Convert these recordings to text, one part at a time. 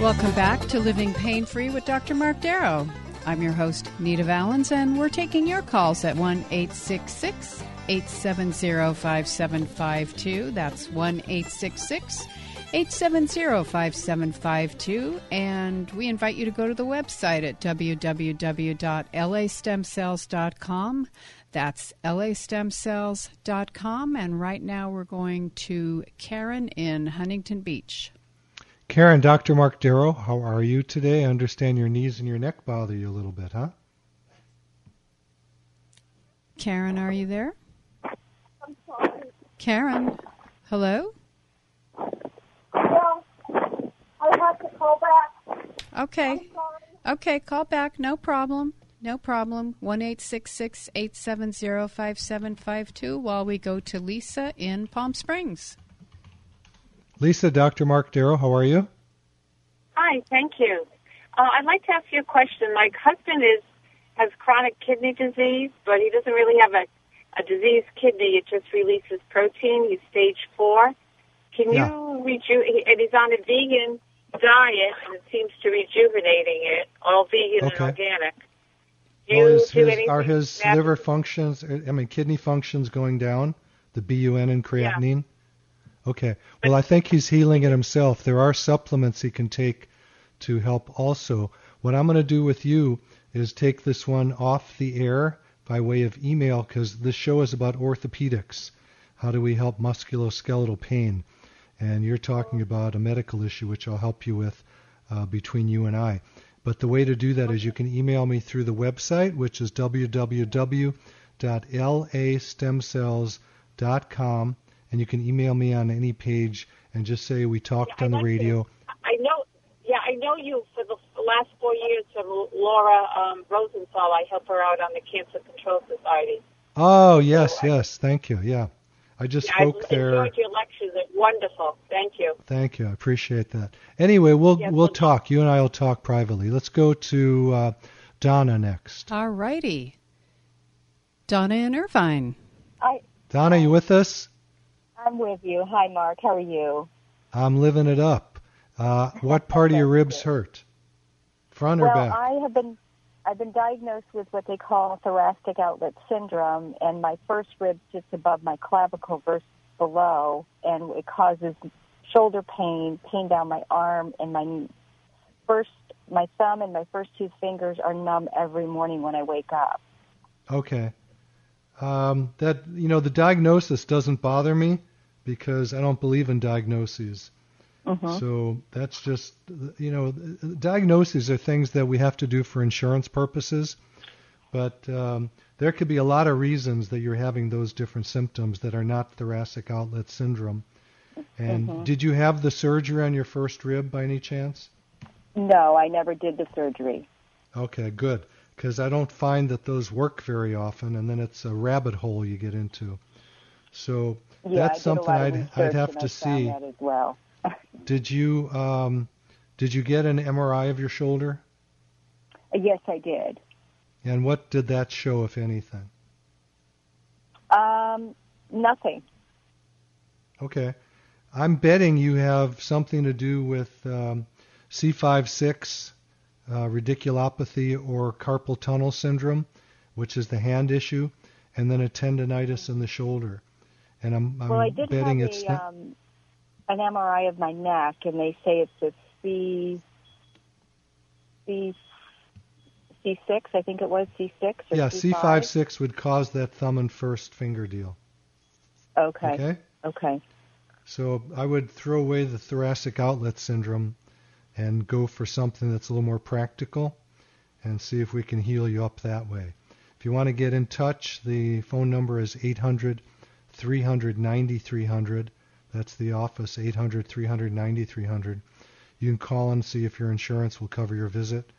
Welcome back to Living Pain Free with Dr. Mark Darrow. I'm your host, Nita Valens, and we're taking your calls at 1 866 870 5752. That's 1 866 870 5752. And we invite you to go to the website at www.lastemcells.com. That's lastemcells.com. And right now we're going to Karen in Huntington Beach. Karen, Dr. Mark Darrow, how are you today? I understand your knees and your neck bother you a little bit, huh? Karen, are you there? I'm sorry. Karen, hello? Yeah, I have to call back. Okay. Okay, call back. No problem. No problem. One eight six six eight seven zero five seven five two. while we go to Lisa in Palm Springs. Lisa, Dr. Mark Darrow, how are you? Hi, thank you. Uh, I'd like to ask you a question. My husband is has chronic kidney disease, but he doesn't really have a, a diseased kidney. It just releases protein. He's stage four. Can Yeah. you reju? And he's on a vegan diet, and it seems to rejuvenating it. All vegan Okay. and organic. Well, is his, are his liver functions, I mean, kidney functions going down? The BUN and creatinine? Okay. Well, I think he's healing it himself. There are supplements he can take to help also. What I'm going to do with you is take this one off the air by way of email because this show is about orthopedics. How do we help musculoskeletal pain? And you're talking about a medical issue, which I'll help you with uh, between you and I. But the way to do that is you can email me through the website, which is www.lastemcells.com, and you can email me on any page and just say we talked on the radio. I know. Yeah, I know you for the last four years from Laura um, Rosenthal. I help her out on the Cancer Control Society. Oh yes, yes, thank you. Yeah, I just I spoke there. I enjoyed your lectures. They're wonderful. Thank you. Thank you. I appreciate that. Anyway, we'll Yes, we'll okay. talk. You and I will talk privately. Let's go to uh, Donna next. All righty. Donna in Irvine. I, Donna, you with us? I'm with you. Hi, Mark. How are you? I'm living it up. Uh, what part of your ribs hurt? Front or well, back? I have been I've been diagnosed with what they call thoracic outlet syndrome, and my first rib's just above my clavicle versus below, and it causes shoulder pain, pain down my arm, and my first my thumb and my first two fingers are numb every morning when I wake up. Okay. Um, that you know the diagnosis doesn't bother me because I don't believe in diagnoses. Mhm. So that's just you know diagnoses are things that we have to do for insurance purposes, but um, there could be a lot of reasons that you're having those different symptoms that are not thoracic outlet syndrome. And Mhm. did you have the surgery on your first rib by any chance? No, I never did the surgery. Okay, good. Because I don't find that those work very often, and then it's a rabbit hole you get into. So Yeah, that's something I'd I'd have to see. that as well. Did you um, did you get an MRI of your shoulder? Yes, I did. And what did that show, if anything? Um, nothing. Okay, I'm betting you have something to do with um, C5-6 uh, radiculopathy or carpal tunnel syndrome, which is the hand issue, and then a tendonitis in the shoulder. And I'm, I'm well, I did betting have it's a not. um, an MRI of my neck, and they say it's a C C C six. I think it was C six. Yeah, C five six would cause that thumb and first finger deal. Okay. Okay. Okay. So I would throw away the thoracic outlet syndrome and go for something that's a little more practical and see if we can heal you up that way. If you want to get in touch, the phone number is 800 300 9300. That's the office, 800 300 9300. You can call and see if your insurance will cover your visit.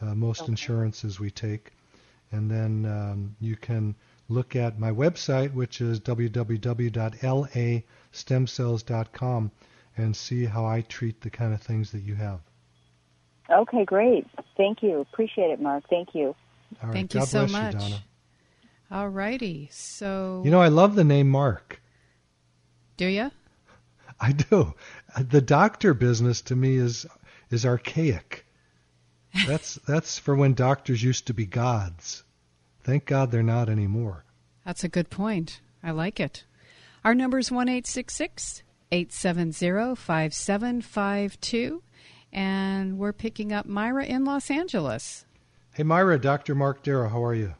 Uh, most okay. insurances we take. And then um, you can look at my website, which is www.lastemcells.com, and see how I treat the kind of things that you have. Okay, great. Thank you. Appreciate it, Mark. Thank you. All right. Thank God you so bless much. You, Donna. All righty. So You know, I love the name Mark. Do you? I do. The doctor business to me is is archaic. That's that's for when doctors used to be gods. Thank God they're not anymore. That's a good point. I like it. Our number is one eight six six eight seven zero five seven five two, and we're picking up Myra in Los Angeles. Hey, Myra, Dr. Mark Darrow, how are you?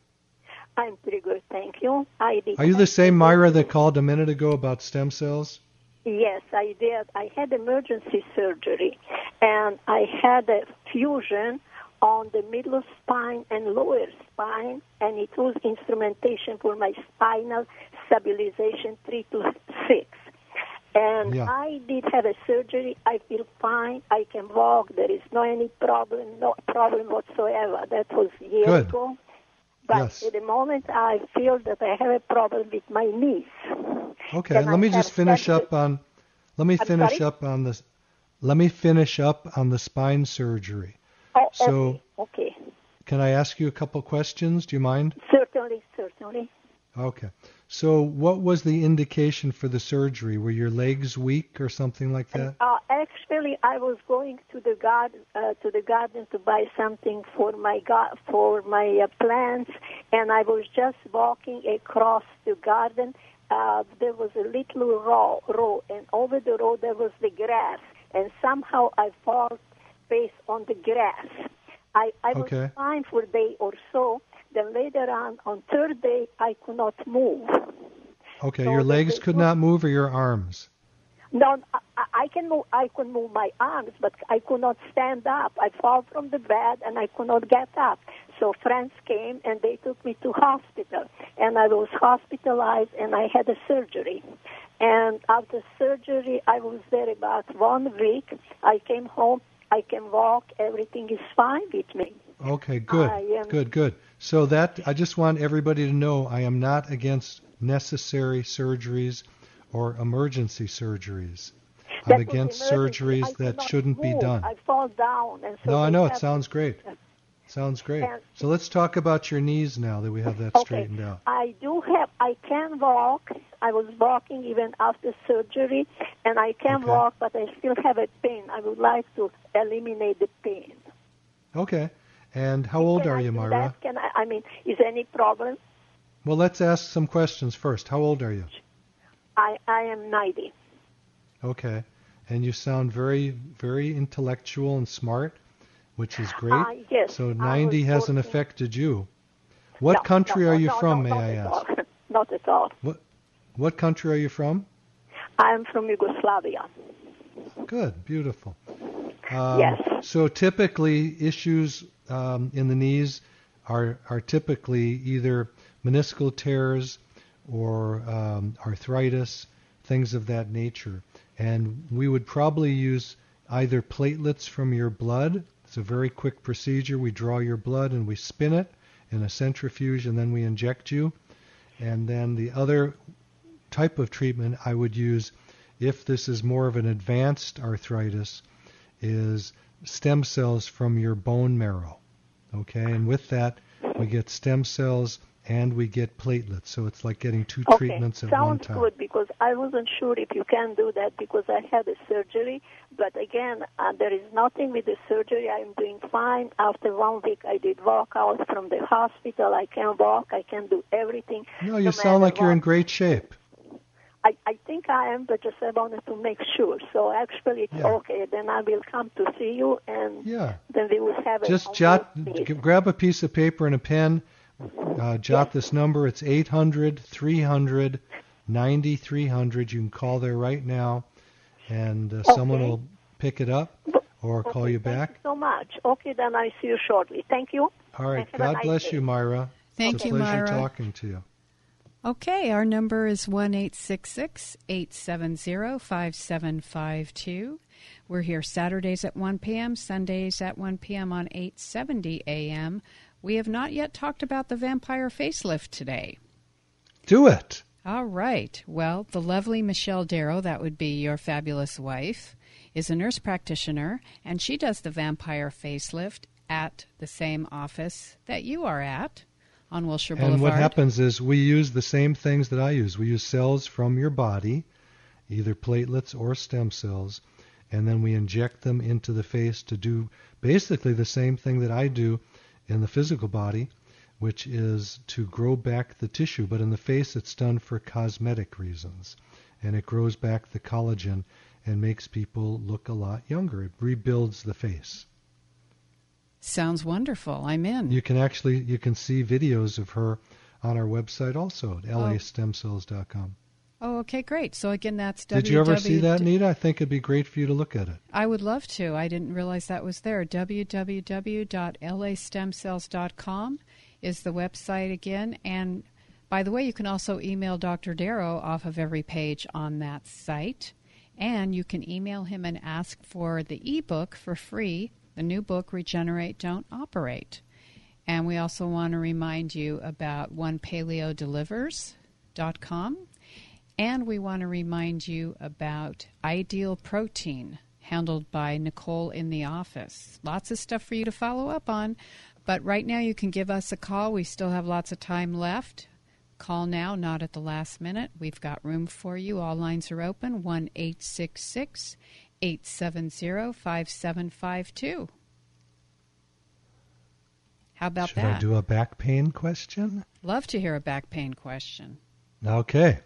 I'm pretty good, thank you. I did. Are you the same Myra that called a minute ago about stem cells? Yes, I did. I had emergency surgery, and I had a fusion on the middle spine and lower spine, and it was instrumentation for my spinal stabilization three to six. And yeah. I did have a surgery. I feel fine. I can walk. There is no any problem, no problem whatsoever. That was years Good. ago. But yes. at the moment, I feel that I have a problem with my knees. Okay, let I me just finish up on. Let me I'm finish sorry? up on this. Let me finish up on the spine surgery. Oh, So- okay, okay. Can I ask you a couple questions? Do you mind? Certainly, certainly. Okay. So, what was the indication for the surgery? Were your legs weak or something like that? Uh, actually, I was going to the garden uh, to the garden to buy something for my gar- for my uh, plants, and I was just walking across the garden. Uh, there was a little row, row, and over the row there was the grass, and somehow I fall face on the grass. I, I was fine for a day or so. Then later on, on third day, I could not move. Okay, so your legs could not move or your arms? No, I, I can move. I could move my arms, but I could not stand up. I fall from the bed and I could not get up. So friends came and they took me to hospital, and I was hospitalized and I had a surgery. And after surgery, I was there about one week. I came home. I can walk. Everything is fine with me. Okay, good. Am- Good, good. So that I just want everybody to know I am not against necessary surgeries or emergency surgeries. I'm against emergency. I surgeries that shouldn't be done. I fall down, and so No, I know it sounds great. Sounds great. So let's talk about your knees now that we have that Okay. straightened out. I do have, I can walk. I was walking even after surgery, and I can Okay. walk, but I still have a pain. I would like to eliminate the pain. Okay. And how old Can are I you, Myra? Can I, I mean, is there any problem? Well, let's ask some questions first. How old are you? I, I am 90. Okay. And you sound very, very intellectual and smart, which is great. Uh, yes, so 90 hasn't working- affected you. What No, country no, are you no, from, may I ask? all. not at all. What what country are you from? I'm from Yugoslavia. Good, beautiful. Um, Yes. So typically, issues um, in the knees are are typically either meniscal tears or um, arthritis, things of that nature. And we would probably use either platelets from your blood. It's a very quick procedure. We draw your blood and we spin it in a centrifuge, and then we inject you. And then the other type of treatment I would use if this is more of an advanced arthritis is stem cells from your bone marrow. Okay, and with that we get stem cells and we get platelets. So it's like getting two Okay, treatments at one time. sounds good because I wasn't sure if you can do that because I had a surgery. But again, uh, there is nothing with the surgery. I'm doing fine. After one week, I did walk out from the hospital. I can walk. I can do everything. No, you no sound like matter you're in great shape. I, I think I am, but just I wanted to make sure. So actually, it's Yeah. okay. Then I will come to see you, and Yeah. then we will have a Just jot, meeting. g- grab a piece of paper and a pen. Uh, jot this number. It's 800 300 9300. You can call there right now, and uh, someone will pick it up or call you back. Thank you so much. Okay, then I see you shortly. Thank you. All right. God nice bless day. you, Myra. Thank you. it's a pleasure Myra. talking to you. Okay, our number is 1 870 5752. We're here Saturdays at 1 p.m., Sundays at 1 p.m. on 870 a.m. We have not yet talked about the vampire facelift today. Do it. All right. Well, the lovely Michelle Darrow, that would be your fabulous wife, is a nurse practitioner, and she does the vampire facelift at the same office that you are at on Wilshire Boulevard. And what happens is we use the same things that I use. We use cells from your body, either platelets or stem cells, and then we inject them into the face to do basically the same thing that I do in the physical body, which is to grow back the tissue. But in the face, it's done for cosmetic reasons. And it grows back the collagen and makes people look a lot younger. It rebuilds the face. Sounds wonderful. I'm in. You can actually you can see videos of her on our website also at oh. lastemcells.com. Oh, okay, great. So again, that's Did you ever see that, Nita? I think it'd be great for you to look at it. I would love to. I didn't realize that was there. www.lastemcells.com is the website again. And by the way, you can also email Dr. Darrow off of every page on that site. And you can email him and ask for the ebook for free, the new book, Regenerate, Don't Operate. And we also want to remind you about onepaleodelivers.com. And we want to remind you about Ideal Protein, handled by Nicole in the office. Lots of stuff for you to follow up on. But right now, you can give us a call. We still have lots of time left. Call now, not at the last minute. We've got room for you. All lines are open 1 866 870 5752. How about Should that? Should I do a back pain question? Love to hear a back pain question. Okay.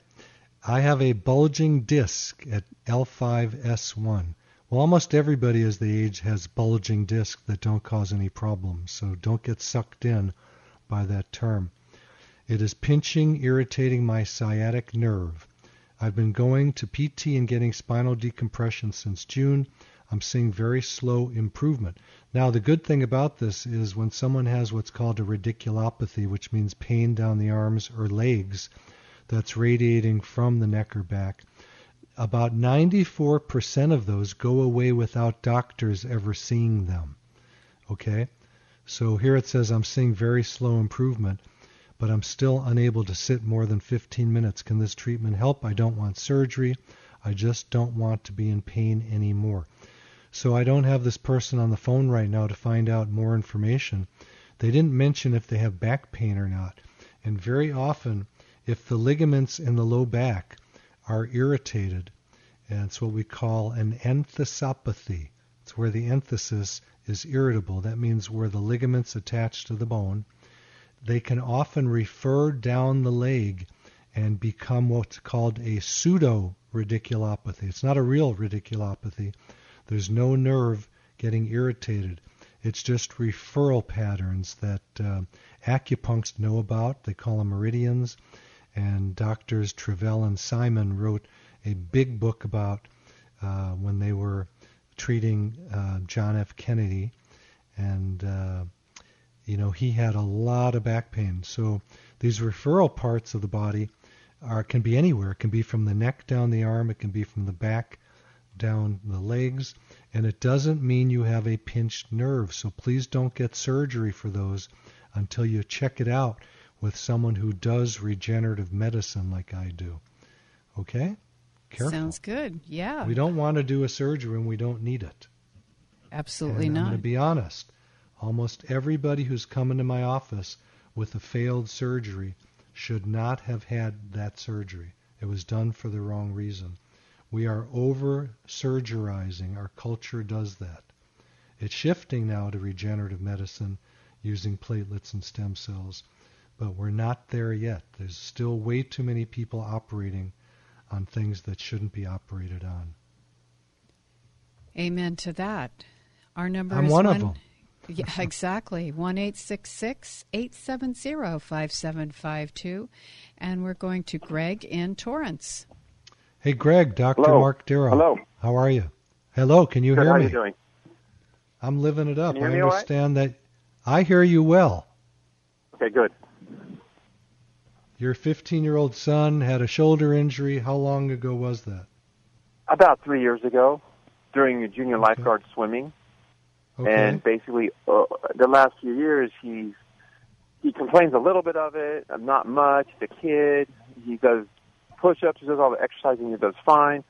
I have a bulging disc at L5S1. Well, almost everybody as they age has bulging discs that don't cause any problems, so don't get sucked in by that term. It is pinching, irritating my sciatic nerve. I've been going to PT and getting spinal decompression since June. I'm seeing very slow improvement. Now, the good thing about this is when someone has what's called a radiculopathy, which means pain down the arms or legs, that's radiating from the neck or back, about 94% of those go away without doctors ever seeing them. Okay? So here it says I'm seeing very slow improvement, but I'm still unable to sit more than 15 minutes. Can this treatment help? I don't want surgery. I just don't want to be in pain anymore. So I don't have this person on the phone right now to find out more information. They didn't mention if they have back pain or not. And very often, if the ligaments in the low back are irritated, and it's what we call an enthesopathy. It's where the enthesis is irritable. That means where the ligaments attach to the bone. They can often refer down the leg and become what's called a pseudo radiculopathy. It's not a real radiculopathy. There's no nerve getting irritated. It's just referral patterns that uh, acupuncturists know about. They call them meridians. And doctors Travell and Simon wrote a big book about uh, when they were treating uh, John F. Kennedy. And, uh, you know, he had a lot of back pain. So these referral parts of the body are can be anywhere. It can be from the neck down the arm. It can be from the back down the legs. And it doesn't mean you have a pinched nerve. So please don't get surgery for those until you check it out with someone who does regenerative medicine like I do. Okay? Careful. Sounds good. Yeah. We don't want to do a surgery when we don't need it. Absolutely and I'm not. going to be honest. Almost everybody who's come into my office with a failed surgery should not have had that surgery. It was done for the wrong reason. We are over surgerizing. Our culture does that. It's shifting now to regenerative medicine using platelets and stem cells, but we're not there yet. There's still way too many people operating on things that shouldn't be operated on. Amen to that. Our number I'm is one one, of them. Yeah, exactly. One eight six six eight seven zero five seven five two, and we're going to Greg in Torrance. Hey, Greg, Dr. Hello. Mark Darrow. Hello. How are you? Hello, can you Good, hear how me? you doing? I'm living it up. Can you hear I me all right? understand that. I hear you well. Okay, good. Your 15 year old son had a shoulder injury. How long ago was that? About three years ago, during the junior lifeguard swimming, Okay. and basically uh, the last few years, he's he complains a little bit of it, uh, not much. The kid, he does push-ups, he does all the exercising, he does fine.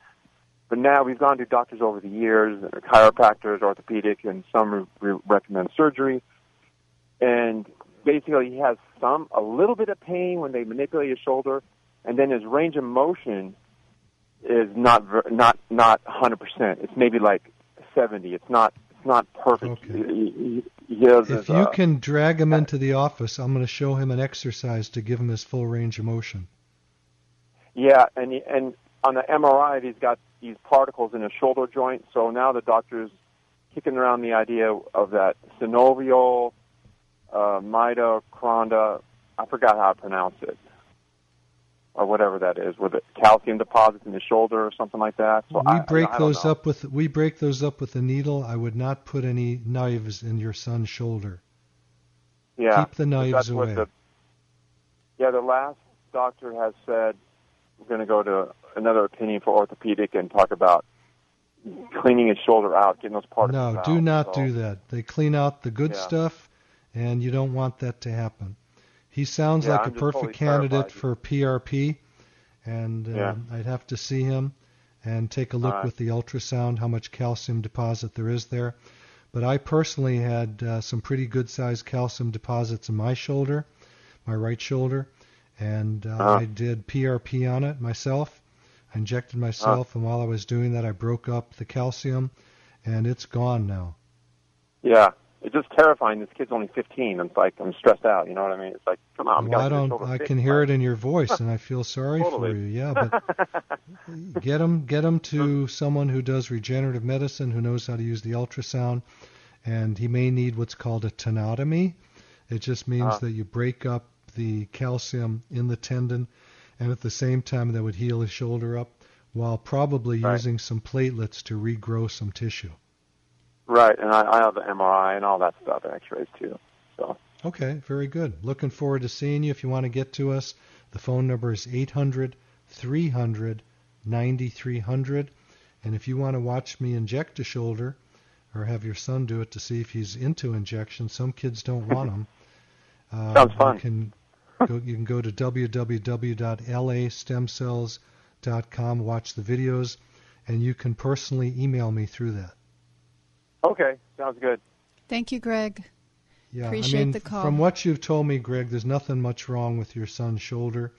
But now we've gone to doctors over the years, chiropractors, orthopedic, and some re- recommend surgery. And basically, he has some a little bit of pain when they manipulate his shoulder, and then his range of motion is not not not 100%. It's maybe like 70. It's not not perfect. He has if his, you uh, can drag him into the office, I'm going to show him an exercise to give him his full range of motion. Yeah, and he, and on the MRI, he's got these particles in his shoulder joint. So now the doctor's kicking around the idea of that synovial uh, mitochondria. I forgot how to pronounce it, or whatever that is, with calcium deposits in the shoulder or something like that. So we I, break I those know. up with we break those up with a needle. I would not put any knives in your son's shoulder. Yeah, Keep the knives away. The, yeah, the last doctor has said we're going to go to another opinion for orthopedic and talk about cleaning his shoulder out, getting those particles No, out. do not So- do that. They clean out the good Yeah. stuff, and you don't want that to happen. He sounds Yeah, like I'm a perfect totally candidate for PRP, and uh, Yeah. I'd have to see him and take a look Alright. with the ultrasound how much calcium deposit there is there. But I personally had uh, some pretty good sized calcium deposits in my shoulder, my right shoulder, and uh, Uh-huh. I did PRP on it myself. I injected myself, and while I was doing that, I broke up the calcium, and it's gone now. Yeah, it's just terrifying. This kid's only 15. It's like I'm stressed out. You know what I mean? It's like, come on, Well, I don't. I can hear it in your voice, and I feel sorry Totally. for you. Yeah, but get him, get him to someone who does regenerative medicine, who knows how to use the ultrasound, and he may need what's called a tenotomy. It just means Ah. that you break up the calcium in the tendon, and at the same time that would heal his shoulder up, while probably Right. using some platelets to regrow some tissue. Right, and I, I have the MRI and all that stuff, X-rays too. So Okay, very good. Looking forward to seeing you. If you want to get to us, the phone number is 800 300 9300. And if you want to watch me inject a shoulder or have your son do it to see if he's into injections, some kids don't want them. Uh, Sounds fun. You can go, you can go to www.lastemcells.com, watch the videos, and you can personally email me through that. Okay, sounds good. Thank you, Greg. Yeah, Appreciate I mean, the call. From what you've told me, Greg, there's nothing much wrong with your son's shoulder,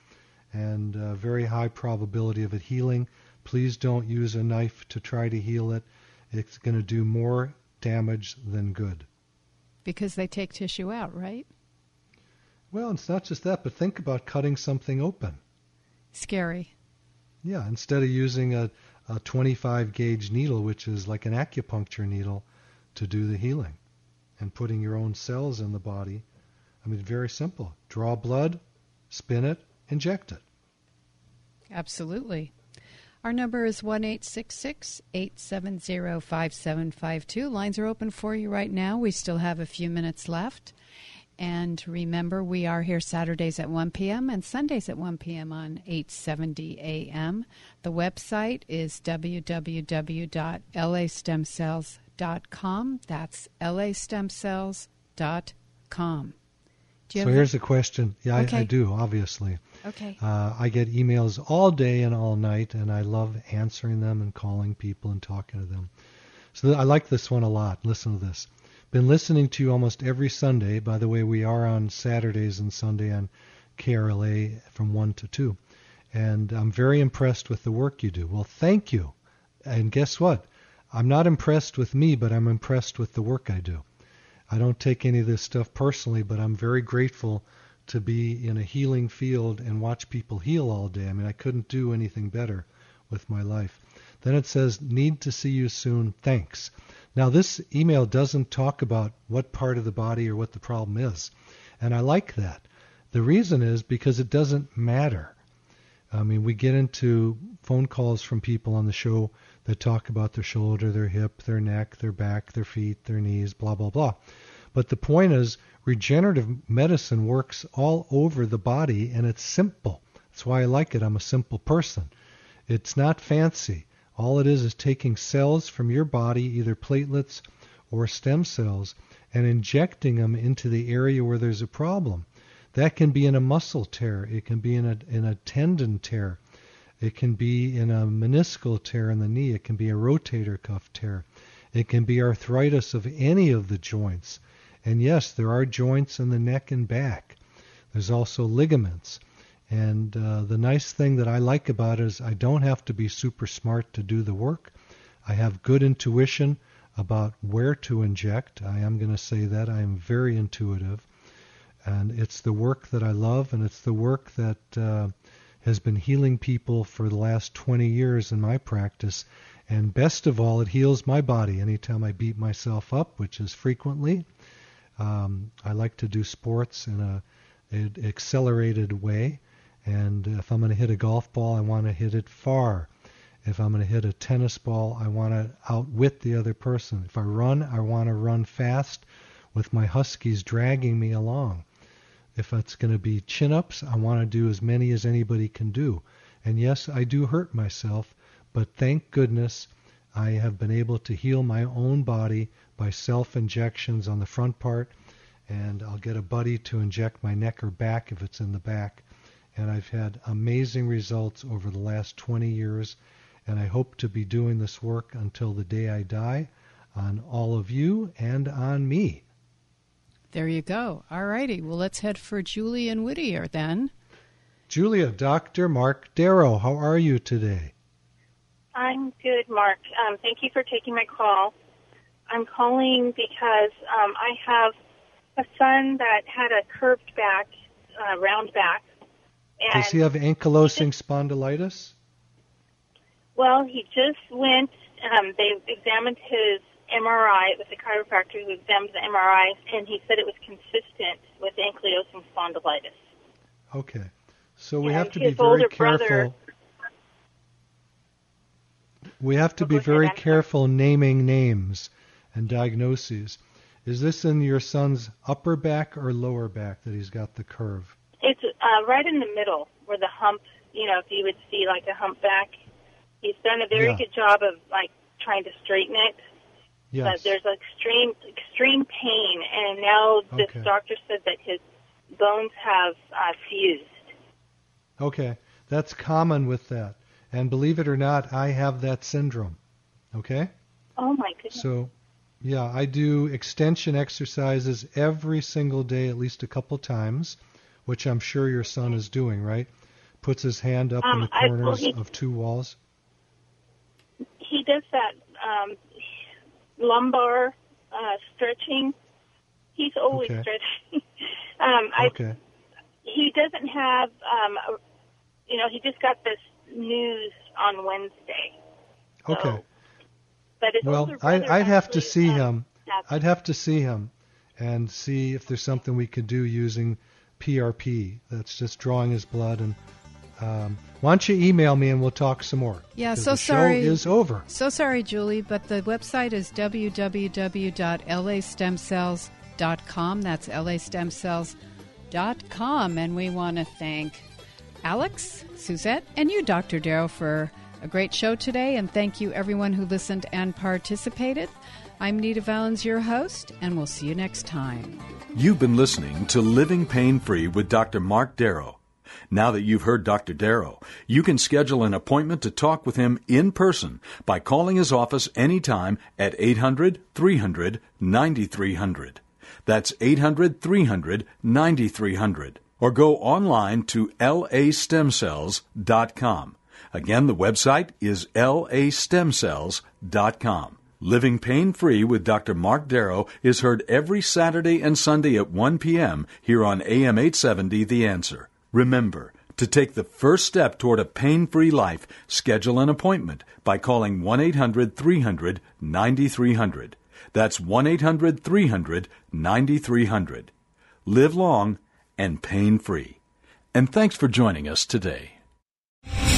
and uh, very high probability of it healing. Please don't use a knife to try to heal it. It's going to do more damage than good. Because they take tissue out, right? Well, it's not just that, but think about cutting something open. Scary. Yeah, instead of using a, a 25 gauge needle, which is like an acupuncture needle, to do the healing, and putting your own cells in the body. I mean, very simple. Draw blood, spin it, inject it. Absolutely. Our number is one eight six six eight seven zero five seven five two. Lines are open for you right now. We still have a few minutes left. And remember, we are here Saturdays at 1 p.m. and Sundays at 1 p.m. on 870 a.m. The website is www.lastemcells.com. That's lastemcells.com. Do you So here's a question. Yeah, I, I do, obviously. Okay. Uh, I get emails all day and all night, and I love answering them and calling people and talking to them. So I like this one a lot. Listen to this. Been listening to you almost every Sunday. By the way, we are on Saturdays and Sunday on KRLA from 1 to 2. And I'm very impressed with the work you do. Well, thank you. And guess what? I'm not impressed with me, but I'm impressed with the work I do. I don't take any of this stuff personally, but I'm very grateful to be in a healing field and watch people heal all day. I mean, I couldn't do anything better with my life. Then it says, Need to see you soon. Thanks. Now, this email doesn't talk about what part of the body or what the problem is. And I like that. The reason is because it doesn't matter. I mean, we get into phone calls from people on the show that talk about their shoulder, their hip, their neck, their back, their feet, their knees, blah, blah, blah. But the point is, regenerative medicine works all over the body and it's simple. That's why I like it. I'm a simple person. It's not fancy. All it is is taking cells from your body, either platelets or stem cells, and injecting them into the area where there's a problem. That can be in a muscle tear, it can be in a, in a tendon tear, it can be in a meniscal tear in the knee, it can be a rotator cuff tear, it can be arthritis of any of the joints. And yes, there are joints in the neck and back. There's also ligaments. And uh, the nice thing that I like about it is I don't have to be super smart to do the work. I have good intuition about where to inject. I am going to say that. I am very intuitive. And it's the work that I love, and it's the work that uh, has been healing people for the last 20 years in my practice. And best of all, it heals my body anytime I beat myself up, which is frequently. Um, I like to do sports in a an accelerated way. And if I'm going to hit a golf ball, I want to hit it far. If I'm going to hit a tennis ball, I want to outwit the other person. If I run, I want to run fast with my huskies dragging me along. If it's going to be chin ups, I want to do as many as anybody can do. And yes, I do hurt myself, but thank goodness I have been able to heal my own body by self injections on the front part, and I'll get a buddy to inject my neck or back if it's in the back. And I've had amazing results over the last 20 years, and I hope to be doing this work until the day I die on all of you and on me. There you go. All righty. Well, let's head for Julie and Whittier then. Julia, Dr. Mark Darrow, how are you today? I'm good, Mark. Um, thank you for taking my call. I'm calling because um, I have a son that had a curved back, uh, round back. And Does he have ankylosing spondylitis? Well, he just went. Um, they examined his MRI. with a chiropractor who examined the MRI, and he said it was consistent with ankylosing spondylitis. Okay, so we and have to be very careful. Brother, we have to be very careful naming names and diagnoses. Is this in your son's upper back or lower back that he's got the curve? It's uh, right in the middle where the hump, you know, if you would see like a hump back. He's done a very Yeah. good job of like trying to straighten it. Yes. But there's extreme extreme pain, and now this Okay. doctor said that his bones have uh, fused. Okay, that's common with that. And believe it or not, I have that syndrome. Okay? Oh my goodness! So, yeah, I do extension exercises every single day, at least a couple times, which I'm sure your son is doing, right? Puts his hand up in Um, the I- well, corners he- of two walls. He does that um, lumbar uh, stretching. He's always Okay. stretching. um, I Okay. he doesn't have um, a, you know he just got this news on Wednesday. Okay. But his Well, I, I'd have to see um, him. has- I'd have to see him and see if there's something we could do using PRP. That's just drawing his blood. And um, why don't you email me and we'll talk some more? Yeah, so the sorry. show is over. So sorry, Julie, but the website is www.lastemcells.com. That's lastemcells.com. And we want to thank Alex, Suzette, and you, Dr. Darrow, for a great show today. And thank you, everyone who listened and participated. I'm Nita Valens, your host, and we'll see you next time. You've been listening to Living Pain Free with Dr. Mark Darrow. Now that you've heard Dr. Darrow, you can schedule an appointment to talk with him in person by calling his office anytime at 800 300 9300. That's 800 300 9300. Or go online to lastemcells.com. Again, the website is lastemcells.com. Living Pain Free with Dr. Mark Darrow is heard every Saturday and Sunday at 1 p.m. here on AM 870 The Answer. Remember, To take the first step toward a pain free life, schedule an appointment by calling 1 800 300 9300. That's 1 800 300 9300. Live long and pain free. And thanks for joining us today.